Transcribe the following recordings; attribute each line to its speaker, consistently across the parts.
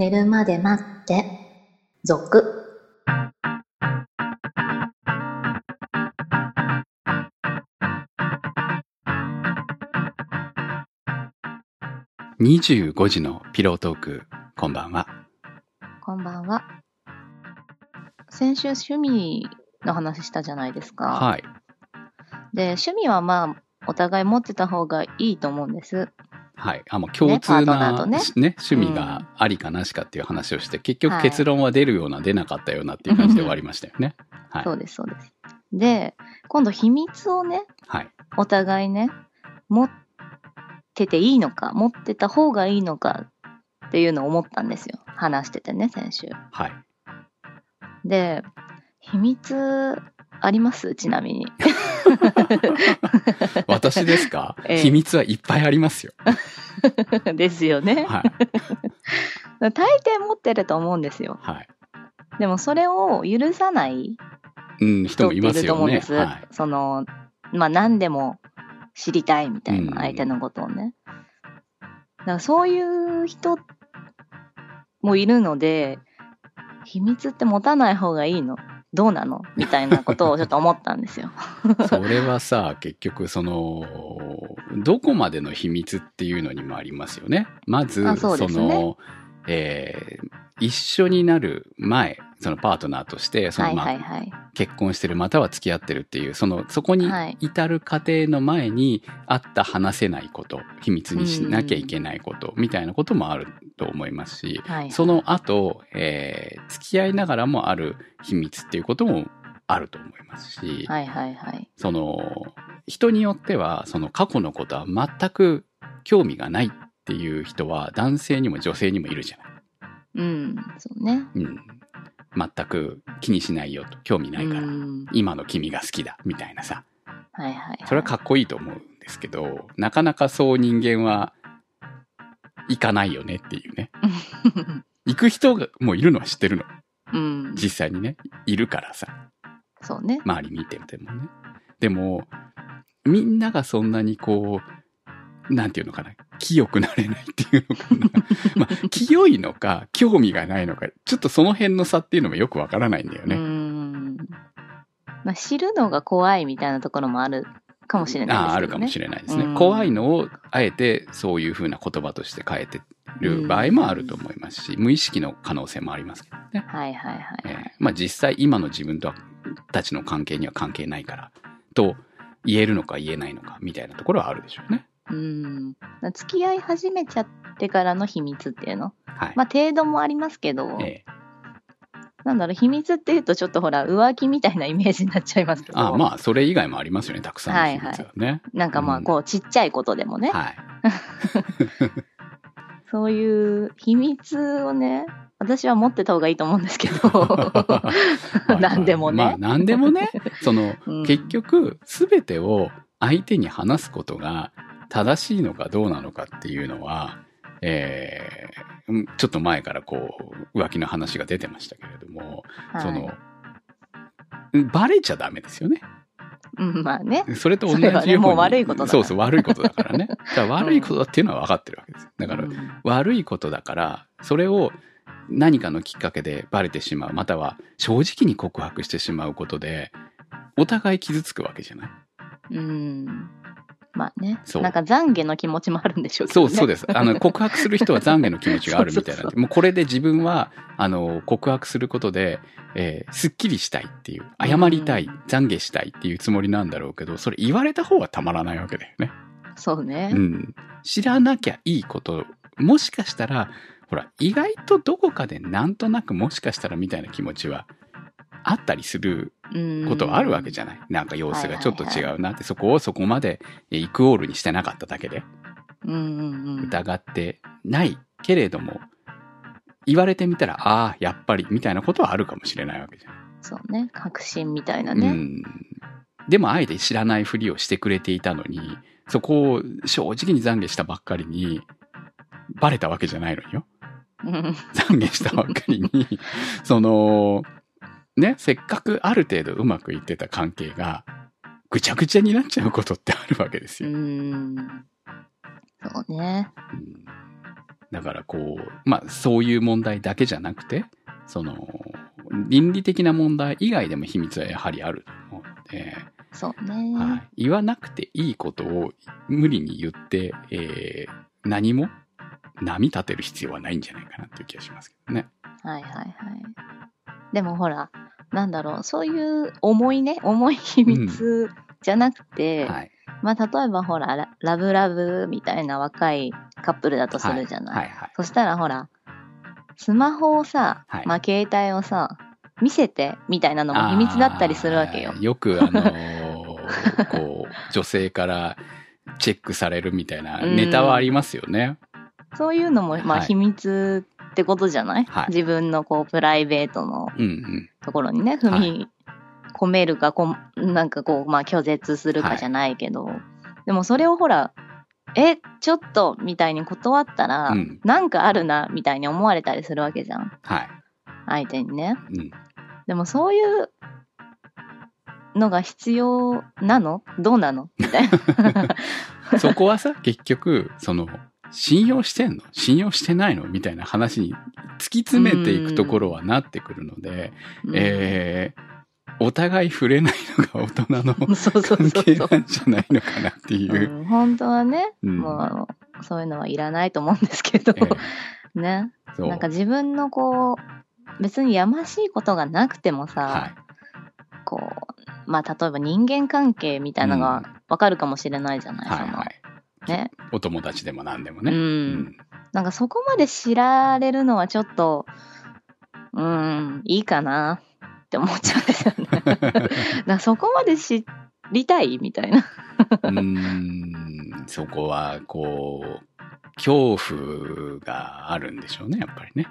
Speaker 1: 寝るまで待って、続。
Speaker 2: 25時のピロートーク、こんばんは。
Speaker 1: こんばんは。先週趣味の話したじゃないですか。
Speaker 2: はい。
Speaker 1: で、趣味はまあ、お互い持ってた方がいいと思うんです。
Speaker 2: はい。あ、もう共通な、
Speaker 1: ね
Speaker 2: ね趣味がありかなしかっていう話をして、結局
Speaker 1: はい
Speaker 2: 結論は出るような、出なかったようなっていう感じで終わりましたよね。はい。
Speaker 1: そうです、そうです。で、今度秘密をね、
Speaker 2: はい。
Speaker 1: お互いね、持ってていいのか、持ってた方がいいのかっていうのを思ったんですよ。話しててね、先週。
Speaker 2: はい。
Speaker 1: で、秘密あります？ちなみに。
Speaker 2: 私ですか、
Speaker 1: ええ
Speaker 2: 秘密はいっぱいありますよ。
Speaker 1: ですよね。
Speaker 2: はい。
Speaker 1: 大抵持ってると思うんですよ。
Speaker 2: はい。
Speaker 1: でもそれを許さない
Speaker 2: うん、人もいますよね。
Speaker 1: その、まあ何でも知りたいみたい
Speaker 2: うん
Speaker 1: な相手のことをね。だからそういう人もいるので、秘密って持たない方がいいのどうなのみたいなことをちょっと思ったんですよ。
Speaker 2: それはさ、結局その、どこまでの秘密っていうのにもありますよね。まず、
Speaker 1: あそね
Speaker 2: の、えー一緒になる前、そのパートナーとして、その、
Speaker 1: はい
Speaker 2: まあ
Speaker 1: はいはい。
Speaker 2: 結婚してるまたは付き合ってるっていう、その、そこに
Speaker 1: はい
Speaker 2: 至る過程の前にあった話せないこと、秘密にしなきゃいけないこと、みたいなこともあると思いますし、
Speaker 1: はい、
Speaker 2: その後、えー付き合いながらもある秘密っていうこともあると思いますし、
Speaker 1: はいはいはい。
Speaker 2: その、人によっては、その過去のことは全く興味がないっていう人は男性にも女性にもいるじゃない。
Speaker 1: うん、そうね。
Speaker 2: うん。全く気にしないよと、興味ないから。
Speaker 1: うん
Speaker 2: 今の君が好きだ、みたいなさ。
Speaker 1: はいはい、はい。
Speaker 2: それはかっこいいと思うんですけど、なかなかそう人間は、行かないよねっていうね。行く人がもういるのは知ってるの。
Speaker 1: うん、
Speaker 2: 実際にね。いるからさ。
Speaker 1: そうね。
Speaker 2: 周り見ててもね。でも、みんながそんなにこう、なんていうのかな。清くなれないっていうのかな。まあ、清いのか、興味がないのか、ちょっとその辺の差っていうのもよくわからないんだよ
Speaker 1: う
Speaker 2: ね。
Speaker 1: ん。まあ、知るのが怖いみたいなところもあるかもしれないですね。
Speaker 2: ああ、あるかもしれないですね。
Speaker 1: うん
Speaker 2: 怖いのを、あえてそういう風な言葉として変えてる場合もあると思いますし、無意識の可能性もありますけどね。
Speaker 1: はいはいはい。
Speaker 2: えーまあ実際今の自分とはたちの関係には関係ないから、と言えるのか言えないのかみたいなところはあるでしょうね。
Speaker 1: うん。付き合い始めちゃってからの秘密っていうの。
Speaker 2: はい。
Speaker 1: まあ、程度もありますけど、
Speaker 2: えー
Speaker 1: なんだろう、秘密っていうとちょっとほら、浮気みたいなイメージになっちゃいますけど。
Speaker 2: あまあそれ以外もありますよね、たくさんの秘密はね。
Speaker 1: なんかまあ、
Speaker 2: うん
Speaker 1: こう、ちっちゃいことでもね、
Speaker 2: はい。
Speaker 1: そういう秘密をね、私は持ってた方がいいと思うんですけど、何でもね。
Speaker 2: まあ何でもね、その、
Speaker 1: うん
Speaker 2: 結局全てを相手に話すことが正しいのかどうなのかっていうのは、えーうんちょっと前からこう浮気の話が出てましたけれども、
Speaker 1: はい
Speaker 2: そのうんバレちゃダメですよね。
Speaker 1: うん、まあね。
Speaker 2: それと同じように。
Speaker 1: もう悪いことだから
Speaker 2: そうそう、悪いことだからね。だから悪いことだっていうのは分かってるわけです。だから、
Speaker 1: うん
Speaker 2: 悪いことだから、それを何かのきっかけでバレてしまう、または正直に告白してしまうことで、お互い傷つくわけじゃない？
Speaker 1: うん。まあね。
Speaker 2: そう
Speaker 1: なんか懺悔の気持ちもあるんでしょうけど、ね。
Speaker 2: そう、そうです。あの、告白する人は懺悔の気持ちがあるみたいなん
Speaker 1: そう
Speaker 2: で、もうこれで自分は、あの、告白することで、えーすっきりしたいっていう、謝りたい、懺悔したいっていうつもりなんだろうけど、それ言われた方はたまらないわけだよね。
Speaker 1: そうね。
Speaker 2: うん。知らなきゃいいこと、もしかしたら、ほら、意外とどこかでなんとなくもしかしたらみたいな気持ちはあったりする
Speaker 1: うん
Speaker 2: ことはあるわけじゃない。なんか様子がちょっと違うなって、そこをそこまでえイクオールにしてなかっただけで、
Speaker 1: うんうんうん。
Speaker 2: 疑ってないけれども、言われてみたら、ああ、やっぱり、みたいなことはあるかもしれないわけじゃん。
Speaker 1: そうね。確信みたいな
Speaker 2: う
Speaker 1: ね。
Speaker 2: ん。でも、あえて知らないふりをしてくれていたのに、そこを正直に懺悔したばっかりに、バレたわけじゃないのよ。
Speaker 1: うん。
Speaker 2: 懺悔したばっかりに、その、ね、せっかくある程度うまくいってた関係が、ぐちゃぐちゃになっちゃうことってあるわけです
Speaker 1: う
Speaker 2: よ。
Speaker 1: ん。そうね。
Speaker 2: うんだからこう、まあそういう問題だけじゃなくて、その、倫理的な問題以外でも秘密はやはりあると思うので、
Speaker 1: そうね。
Speaker 2: はい、言わなくていいことを無理に言って、えー何も波立てる必要はないんじゃないかなっていう気がしますけどね。
Speaker 1: はいはいはい。でもほら、なんだろう、そういう重いね、重い秘密じゃなくて、
Speaker 2: はい。
Speaker 1: まあ例えばほらラ、ラブラブみたいな若いカップルだとするじゃない。
Speaker 2: はいはい。
Speaker 1: そしたらほら、スマホをさ、
Speaker 2: はい
Speaker 1: まあ携帯をさ、見せてみたいなのも秘密だったりするわけよ
Speaker 2: よくあのーこう、女性からチェックされるみたいなネタはありますよね。
Speaker 1: そういうのもまあ
Speaker 2: はい
Speaker 1: 秘密ってことじゃない、
Speaker 2: はい
Speaker 1: 自分のこうプライベートの。ところにね、踏み込めるか、こんなんかこう、まあ拒絶するかじゃないけど、でもそれをほら、え、ちょっとみたいに断ったら、
Speaker 2: うん
Speaker 1: なんかあるなみたいに思われたりするわけじゃん。
Speaker 2: はい。
Speaker 1: 相手にね。
Speaker 2: うん。
Speaker 1: でもそういうのが必要なの？どうなの？みたいな。
Speaker 2: そこはさ、結局、その、信用してんの？信用してないの？みたいな話に突き詰めていくところはなってくるので、
Speaker 1: うん
Speaker 2: えー、お互い触れないのが大人の
Speaker 1: そうそう
Speaker 2: 関係
Speaker 1: そうそう。
Speaker 2: なんじゃないのかなっていう。
Speaker 1: うん本当はね、
Speaker 2: うん
Speaker 1: もう、そういうのはいらないと思うんですけど、
Speaker 2: えー
Speaker 1: ね。
Speaker 2: そう
Speaker 1: なんか自分のこう、別にやましいことがなくてもさ、
Speaker 2: はい。
Speaker 1: こう、まあ例えば人間関係みたいなのがわかるかもしれないじゃない、
Speaker 2: はいはい。
Speaker 1: ね。
Speaker 2: お友達でも何でも
Speaker 1: う
Speaker 2: ね。
Speaker 1: ん。なんかそこまで知られるのはちょっと、うん、いいかなって思っちゃうんですよね。そこまで知りたいみたいな。
Speaker 2: うん、うんそこは、こう、恐怖があるんでしょうね、やっぱりね。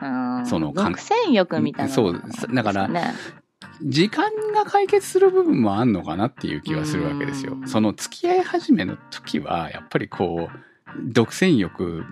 Speaker 1: うん
Speaker 2: その
Speaker 1: 独占欲みたいなの
Speaker 2: そう
Speaker 1: が
Speaker 2: だから
Speaker 1: ね、
Speaker 2: 時間が解決する部分もあんのかなっていう気はするわけですよ
Speaker 1: う。ん
Speaker 2: その付き合い始めの時は、やっぱりこう、独占欲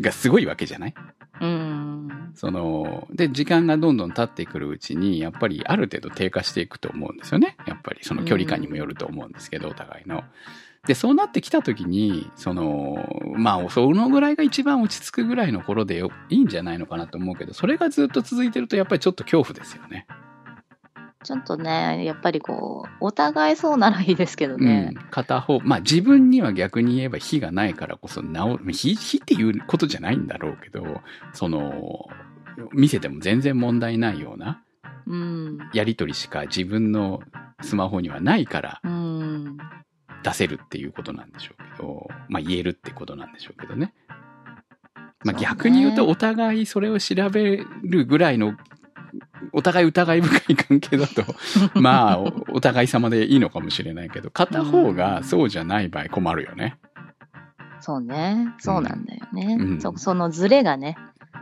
Speaker 2: がすごいわけじゃない？
Speaker 1: うん。
Speaker 2: その、で、時間がどんどん経ってくるうちに、やっぱりある程度低下していくと思うんですよね。やっぱりその距離感にもよると思うんですけど、お互いの。で、そうなってきた時に、その、まあ、そのぐらいが一番落ち着くぐらいの頃でよいいんじゃないのかなと思うけど、それがずっと続いてると、やっぱりちょっと恐怖ですよね。
Speaker 1: ちょっとね、やっぱりこう、お互いそうならいいですけどね
Speaker 2: うん。。片方、まあ自分には逆に言えば火がないからこそ治る、火、火っていうことじゃないんだろうけど、その、見せても全然問題ないような
Speaker 1: うん。
Speaker 2: やりとりしか自分のスマホにはないから
Speaker 1: うん。
Speaker 2: 出せるっていうことなんでしょうけど、まあ言えるってことなんでしょうけどね。まあ逆に言うとお互いそれを調べるぐらいの、お互い疑い深い関係だと、まあおお互い様でいいのかもしれないけど、片方がそうじゃない場合困るよね。
Speaker 1: そうね。そうなんだよね。
Speaker 2: うん
Speaker 1: そそのズレがね。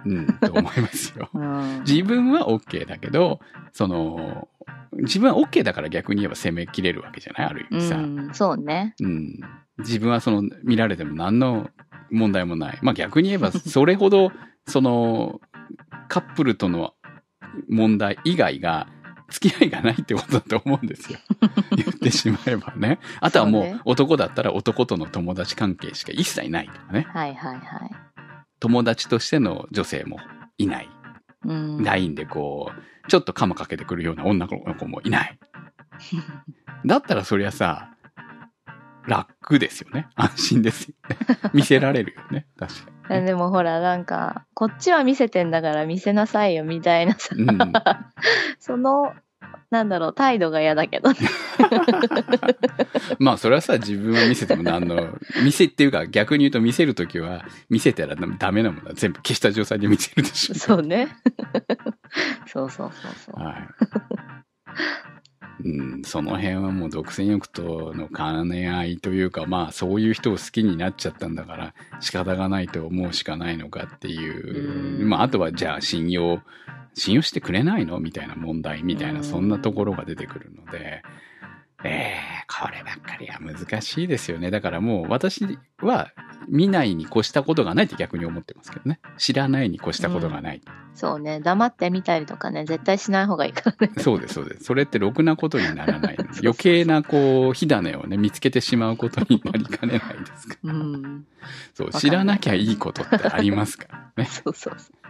Speaker 2: うん、と思いますよ。
Speaker 1: うん。
Speaker 2: 自分は OK だけど、その、自分は OK だから逆に言えば攻めきれるわけじゃない？ある意味さ。
Speaker 1: うん、そうね。
Speaker 2: うん。自分はその見られても何の問題もない。まあ逆に言えばそれほどそのカップルとの問題以外が付き合いがないってことだと思うんですよ。言ってしまえばね。あとはも
Speaker 1: そう
Speaker 2: 男だったら男との友達関係しか一切ないとかね。
Speaker 1: はいはいはい。
Speaker 2: 友達としての女性もいない。
Speaker 1: うん。
Speaker 2: LINE でこう、ちょっとカマかけてくるような女の子もいない。だったらそりゃさ、楽ですよね。安心ですよね。見せられるよね。確かに。
Speaker 1: でもほら、なんか、こっちは見せてんだから見せなさいよみたいなさ、
Speaker 2: うん。
Speaker 1: その、なんだろう、態度が嫌だけどね。
Speaker 2: まあそれはさ、自分は見せても何の、見せっていうか逆に言うと見せるときは、見せたらダメなものは全部消した状態で見せるでしょ。
Speaker 1: そうね。そうそうそうそう。
Speaker 2: はい。うん、その辺はもう独占欲との兼ね合いというか、まあそういう人を好きになっちゃったんだから仕方がないと思うしかないのかっていう。
Speaker 1: うん
Speaker 2: まああとはじゃあ信用、信用してくれないの？みたいな問題みたいな、
Speaker 1: うん
Speaker 2: そんなところが出てくるので、ええこればっかりは難しいですよね。だからもう私は見ないに越したことがないって逆に思ってますけどね。知らないに越したことがない。
Speaker 1: そうね。黙って見たりとかね、絶対しない方がいいからね。
Speaker 2: そうです、そうです。それってろくなことにならない。余計なこう、火種をね、見つけてしまうことになりかねないですから。
Speaker 1: うん。
Speaker 2: そう、知らなきゃいいことってありますからね。
Speaker 1: そうそうそう。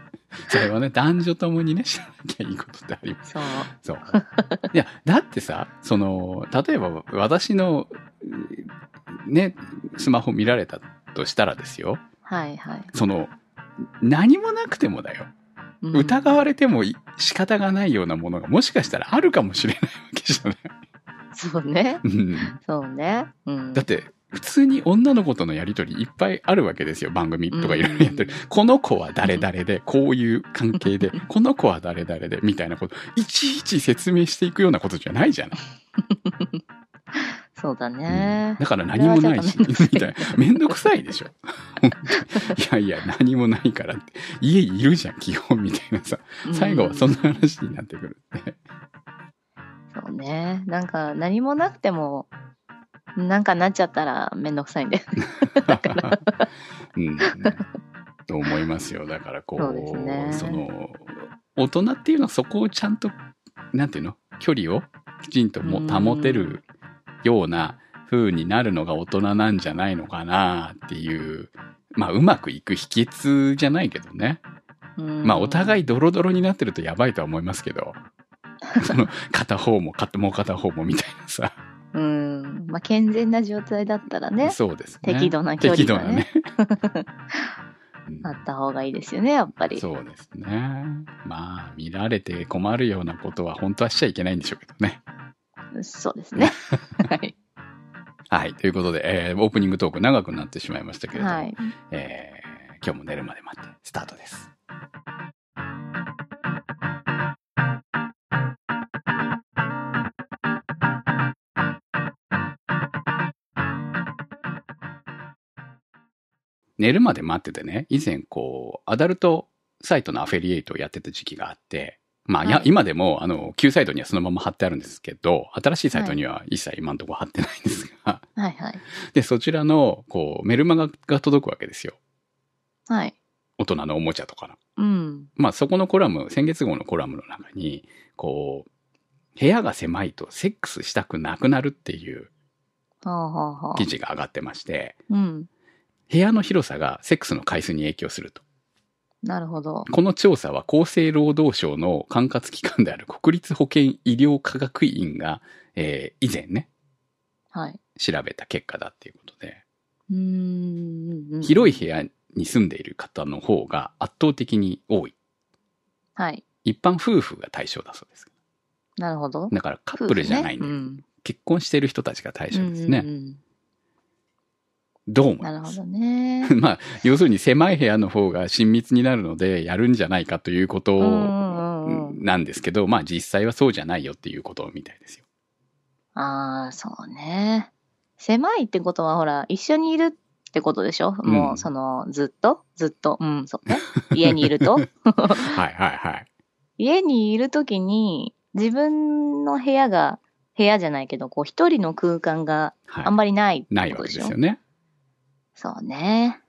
Speaker 2: それはね、男女ともにね、知らなきゃいいことってあります。
Speaker 1: そう。
Speaker 2: そう。いや、だってさ、その、例えば私の、ね、スマホ見られたとしたらですよ。
Speaker 1: はいはい。
Speaker 2: その、何もなくてもだよ。
Speaker 1: うん
Speaker 2: 疑われてもい仕方がないようなものがもしかしたらあるかもしれないわけじゃない。
Speaker 1: そうね。
Speaker 2: うん
Speaker 1: そうね。うん。
Speaker 2: だって、普通に女の子とのやりとりいっぱいあるわけですよ。番組とかいろいろやってる。この子は誰々で、こういう関係で、この子は誰々で、みたいなこと、いちいち説明していくようなことじゃないじゃない。
Speaker 1: そうだ
Speaker 2: うん
Speaker 1: ね。
Speaker 2: だから何もないし、みたいな。めんどくさいでしょ。いやいや、何もないからって。家いるじゃん、基本みたいなさ。最後はそんな話になってくるね。
Speaker 1: そうね。なんか何もなくても、なんかなっちゃったらめんどくさい んだよね。
Speaker 2: うん。と思いますよ。だからこう、
Speaker 1: そね
Speaker 2: その、大人っていうのはそこをちゃんと、なんていうの？距離をきちんとも保てるような風になるのが大人なんじゃないのかなっていう、まあうまくいく秘訣じゃないけどね。まあお互
Speaker 1: い。
Speaker 2: いドロドロになってるとやばいとは思いますけど、その片方も片もう片方もみたいなさ。
Speaker 1: うん。まあ健全な状態だったらね、
Speaker 2: そうですね。
Speaker 1: 適度な距離がね
Speaker 2: 適度なね。うん
Speaker 1: あった方がいいですよね、やっぱり。
Speaker 2: そうですね。まあ、見られて困るようなことは本当はしちゃいけないんでしょうけどね。
Speaker 1: そうですね。はい。
Speaker 2: はい。ということで、えーオープニングトーク長くなってしまいましたけれども、
Speaker 1: はい。
Speaker 2: えー今日も寝るまで待って、スタートです。寝るまで待っててね、以前こう、アダルトサイトのアフィリエイトをやってた時期があって、まあ、や
Speaker 1: はい
Speaker 2: 今でも、あの、旧サイトにはそのまま貼ってあるんですけど、新しいサイトには一切今のところ貼ってないんですが、
Speaker 1: はいはい。
Speaker 2: で、そちらの、こう、メルマガが届くわけですよ。
Speaker 1: はい。
Speaker 2: 大人のおもちゃとかの。
Speaker 1: うん。
Speaker 2: まあ、そこのコラム、先月号のコラムの中に、こう、部屋が狭いとセックスしたくなくなるっていう
Speaker 1: はあはあはあ。
Speaker 2: 記事が上がってまして、
Speaker 1: うん。
Speaker 2: 部屋の広さがセックスの回数に影響すると。
Speaker 1: なるほど。
Speaker 2: この調査は厚生労働省の管轄機関である国立保健医療科学院が、えー以前ね、
Speaker 1: はい。
Speaker 2: 調べた結果だっていうことで、
Speaker 1: うーん。
Speaker 2: 広い部屋に住んでいる方の方が圧倒的に多い。
Speaker 1: はい。
Speaker 2: 一般夫婦が対象だそうです。
Speaker 1: なるほど。
Speaker 2: だからカップルじゃないん
Speaker 1: ねうん
Speaker 2: 結婚している人たちが対象ですね。
Speaker 1: うんうんうん
Speaker 2: どう思い
Speaker 1: なるほ
Speaker 2: ます
Speaker 1: どね。
Speaker 2: まあ、要するに狭い部屋の方が親密になるのでやるんじゃないかということなんですけど、まあ実際はそうじゃないよっていうことみたいですよ。
Speaker 1: ああ、そうね。狭いってことは、ほら、一緒にいるってことでしょ？も
Speaker 2: うん
Speaker 1: う、その、ずっと？ずっと？うん、そうね。家にいると？
Speaker 2: はいはいはい。
Speaker 1: 家にいるときに、自分の部屋が、部屋じゃないけど、こう、一人の空間が
Speaker 2: はい、
Speaker 1: あんまりないって
Speaker 2: ないわけ
Speaker 1: で
Speaker 2: すよね。
Speaker 1: そうね。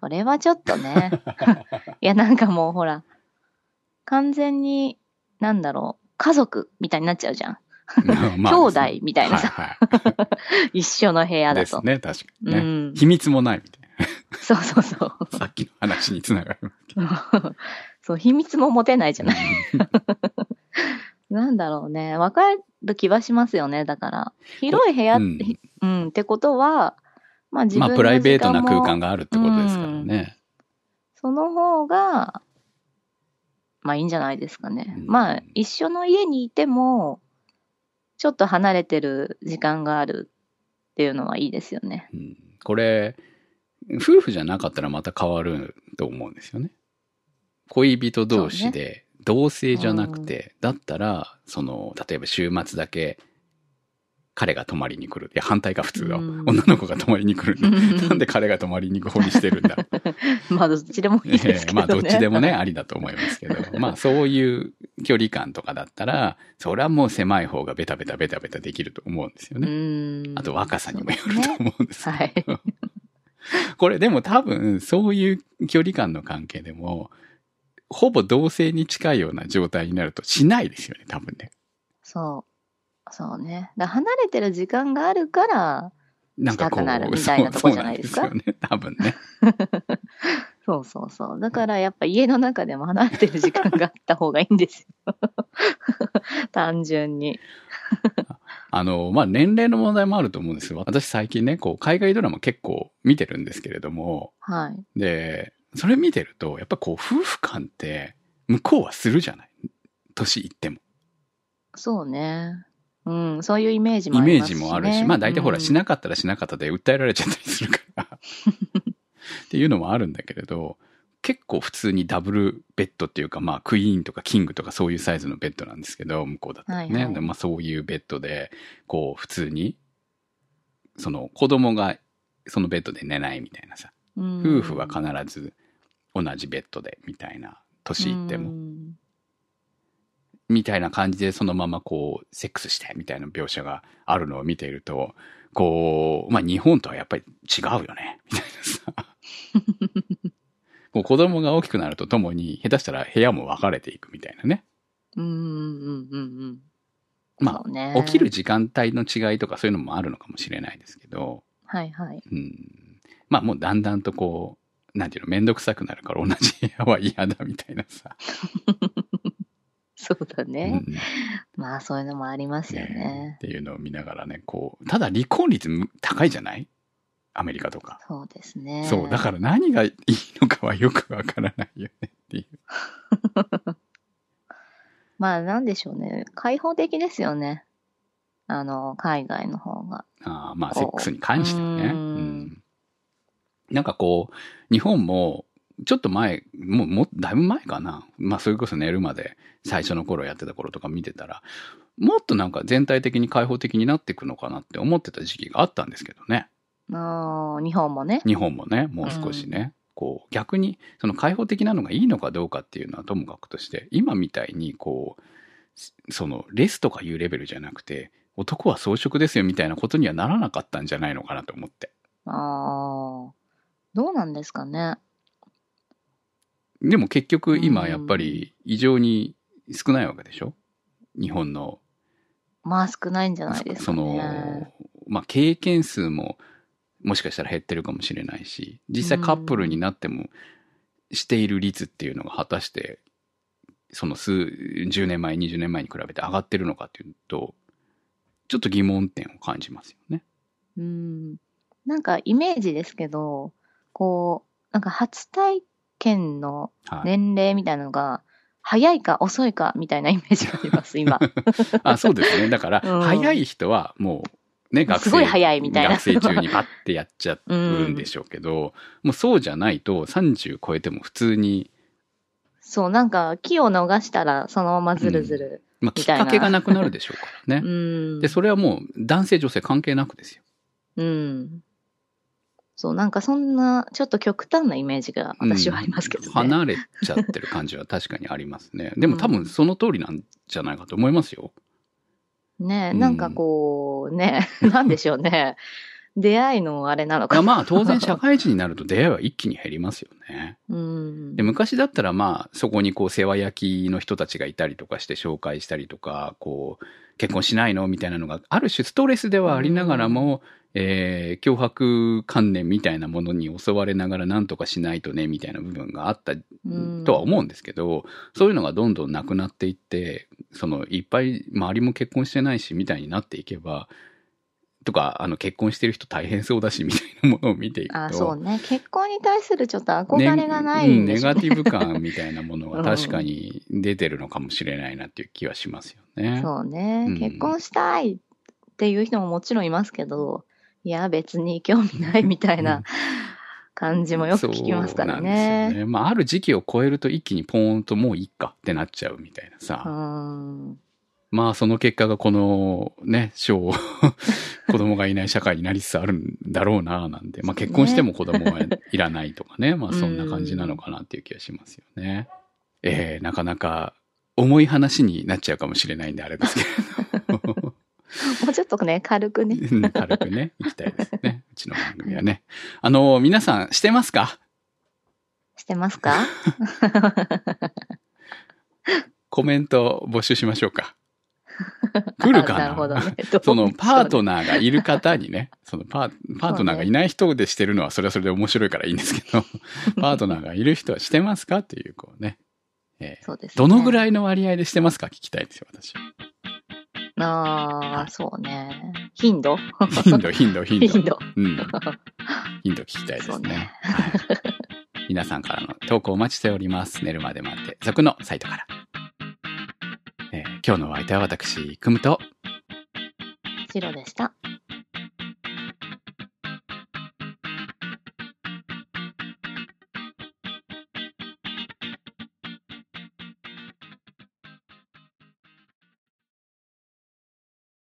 Speaker 1: それはちょっとね。いや、なんかもうほら、完全に、なんだろう、家族みたいになっちゃうじゃん。
Speaker 2: ま
Speaker 1: 兄弟みたいなさ、
Speaker 2: はいは
Speaker 1: 一緒の部屋
Speaker 2: い。
Speaker 1: だと。
Speaker 2: ですね、確かにね。
Speaker 1: うん。
Speaker 2: 秘密もないみたい
Speaker 1: そうそうそう。
Speaker 2: な。さっきの話につながりますけど。
Speaker 1: そう、秘密も持てないじゃない。
Speaker 2: うん
Speaker 1: なんだろうね。わかる気はしますよね。だから、広い部屋、
Speaker 2: う
Speaker 1: うんん、ってことは、まあ自分の
Speaker 2: まあプライベートな空間
Speaker 1: が。
Speaker 2: があるってことですからね。
Speaker 1: その方が、まあいいんじゃないですかね。
Speaker 2: うん
Speaker 1: まあ一緒の家にいても、ちょっと離れてる時間があるっていうのはいいですよね。
Speaker 2: うんこれ、夫婦じゃなかったらまた変わると思うんですよね。恋人同士で、同性じゃなくて、だったら、その、例えば週末だけ、彼が泊まりに来る。いや、反対が普通だ。
Speaker 1: うん
Speaker 2: 女の子が泊まりに来る。なんで彼が泊まりに行く方にしてるんだ。
Speaker 1: まあどっちでもいいですけどね。
Speaker 2: ええまあ、どっちでもね、ありだと思いますけど。まあ、そういう距離感とかだったら、それはもう狭い方がベタベタベタベタできると思うんですよ
Speaker 1: う
Speaker 2: ね。あと若さにもよると思うんですけど
Speaker 1: はい。
Speaker 2: これでも多分、そういう距離感の関係でも、ほぼ同性に近いような状態になるとしないですよね、多分ね。
Speaker 1: そう。そうね。だ離れてる時間があるから、
Speaker 2: なんかこう、
Speaker 1: なるみたいなとこじゃないですか？
Speaker 2: そうそうですよね、多分ね。
Speaker 1: そうそうそう。だからやっぱ家の中でも離れてる時間があった方がいいんですよ。単純に。
Speaker 2: あの、まあ、年齢の問題もあると思うんですよ。私最近ね、こう、海外ドラマ結構見てるんですけれども、
Speaker 1: はい。
Speaker 2: で、それ見てると、やっぱこう、夫婦間って、向こうはするじゃない？年いっても。
Speaker 1: そうね。うん、そういうイメージも
Speaker 2: イメー
Speaker 1: ありますし、ね。
Speaker 2: ジもあるし、まあ大体ほら、
Speaker 1: うん
Speaker 2: しなかったらしなかったで訴えられちゃったりするから。っていうのもあるんだけれど、結構普通にダブルベッドっていうか、まあクイーンとかキングとかそういうサイズのベッドなんですけど、向こうだったらね。
Speaker 1: はいはい
Speaker 2: でまあそういうベッドで、こう普通に、その子供がそのベッドで寝ないみたいなさ、
Speaker 1: うん
Speaker 2: 夫婦は必ず同じベッドでみたいな、年いっても。
Speaker 1: うん
Speaker 2: みたいな感じでそのままこう、セックスしてみたいな描写があるのを見ていると、こう、まあ日本とはやっぱり違うよね、みたいなさ。こう子供が大きくなるとともに、下手したら部屋も分かれていくみたいなね。
Speaker 1: うんうんうんうん。
Speaker 2: ま
Speaker 1: そうね
Speaker 2: あ、起きる時間帯の違いとかそういうのもあるのかもしれないですけど、
Speaker 1: はいはい。
Speaker 2: うん。まあもうだんだんとこう、なんていうの、めんどくさくなるから同じ部屋は嫌だみたいなさ。
Speaker 1: そうだ
Speaker 2: う
Speaker 1: ね。
Speaker 2: ん
Speaker 1: まあそういうのもありますよ
Speaker 2: ね
Speaker 1: ね
Speaker 2: っ。ていうのを見ながらね、こう、ただ離婚率む高いじゃない？アメリカとか。
Speaker 1: そうですね。
Speaker 2: そう、だから何がいいのかはよくわからないよねっていう。
Speaker 1: まあなんでしょうね。開放的ですよね。あの、海外の方が。
Speaker 2: ああまあ、セックスに関してはね。
Speaker 1: う
Speaker 2: うんん。なんかこう、日本も、ちょっと前、もう、もう、だいぶ前かな。まあ、それこそ寝るまで、最初の頃やってた頃とか見てたら、もっとなんか全体的に開放的になっていくのかなって思ってた時期があったんですけどね。
Speaker 1: ああ、日本もね。
Speaker 2: 日本もね、もう少しね。こう、逆に、その開放的なのがいいのかどうかっていうのはともかくとして、今みたいに、こう、その、レスとかいうレベルじゃなくて、男は装飾ですよみたいなことにはならなかったんじゃないのかなと思って。
Speaker 1: ああ、どうなんですかね。
Speaker 2: でも結局今やっぱり異常に少ないわけでしょ？日本の、
Speaker 1: まあ少ないんじゃないです
Speaker 2: そ
Speaker 1: かね。
Speaker 2: の、まあ経験数ももしかしたら減ってるかもしれないし、実際カップルになってもしている率っていうのが果たして、その数、10年前、20年前に比べて上がってるのかっていうと、ちょっと疑問点を感じますよね。
Speaker 1: うん。なんかイメージですけど、こう、なんか初体験の
Speaker 2: はい。
Speaker 1: 年齢みたいなのが、早いか遅いかみたいなイメージがあります、今。
Speaker 2: あ、そうですね。だから、
Speaker 1: うん
Speaker 2: 早い人はもう、ね、学生。
Speaker 1: すごい早いみたいな
Speaker 2: 学生中にパッてやっちゃうんでしょうけど、もうそうじゃないと30超えても普通に、
Speaker 1: そう、なんか木を逃したらそのままずるずる。
Speaker 2: まあ、きっかけがなくなるでしょうから
Speaker 1: う
Speaker 2: ね。
Speaker 1: ん。
Speaker 2: で、それはもう男性女性関係なくですよ。
Speaker 1: うん。そう、なんかそんな、ちょっと極端なイメージが私はありますけどね。
Speaker 2: うん離れちゃってる感じは確かにありますね。でも多分その通りなんじゃないかと思いますよ。
Speaker 1: ね
Speaker 2: うん
Speaker 1: なんかこう、ね、なんでしょうね。出会いのあれなのか。
Speaker 2: いやまあ当然社会人になると出会いは一気に減りますよね。
Speaker 1: うん
Speaker 2: で、。昔だったらまあそこにこう世話焼きの人たちがいたりとかして紹介したりとか、こう結婚しないのみたいなのがある種ストレスではありながらも、えー脅迫観念みたいなものに襲われながら何とかしないとねみたいな部分があった
Speaker 1: うん
Speaker 2: とは思うんですけど、そういうのがどんどんなくなっていって、そのいっぱい周りも結婚してないしみたいになっていけば、とか、あの結婚してる人大変そうだしみたいなものを見ていくと、
Speaker 1: あ、そうね。結婚に対するちょっと憧れがないん
Speaker 2: ね
Speaker 1: でしょうね。
Speaker 2: うんネガティブ感みたいなものが確かに出てるのかもしれないなっていう気はしますよね。
Speaker 1: そうね、
Speaker 2: うん
Speaker 1: 結婚したいっていう人ももちろんいますけど、いや、別に興味ないみたいな感じもよく聞きますからね。
Speaker 2: よね。まあ、ある時期を超えると一気にポーンともういいかってなっちゃうみたいなさ。
Speaker 1: うん。
Speaker 2: まあ、その結果がこのね、小、子供がいない社会になりつつあるんだろうな、なんで。まあ、結婚しても子供はいらないとかね。まあ、そんな感じなのかなっていう気がしますよね。えー、なかなか重い話になっちゃうかもしれないんであれですけれど。
Speaker 1: もうちょっとね、軽くね。
Speaker 2: うん軽くね、行きたいですね。うちの番組はね。あの、皆さんしてますか？
Speaker 1: してますか？
Speaker 2: コメント募集しましょうか。来るかな？
Speaker 1: なるほどね。
Speaker 2: そのパート
Speaker 1: ナ
Speaker 2: ナーがいる方にね、そのパーパートナーがいない人でしてるのはそれはそれで面白いからいいんですけど、パートナーがいる人はしてますか？っていう、こうね。えー
Speaker 1: そうです、ね。
Speaker 2: どのぐ
Speaker 1: い
Speaker 2: らいの割合でしてますか？聞きたいですよ、私。
Speaker 1: ああ、そうね。頻度？
Speaker 2: 頻度、頻度、頻度。
Speaker 1: 頻度。
Speaker 2: うん。頻度聞きたいですね。
Speaker 1: ね
Speaker 2: はい皆さんからの投稿お待ちしております。寝るまで待って、続のサイトから。今日のお相手は私、くむと、
Speaker 1: 白でした。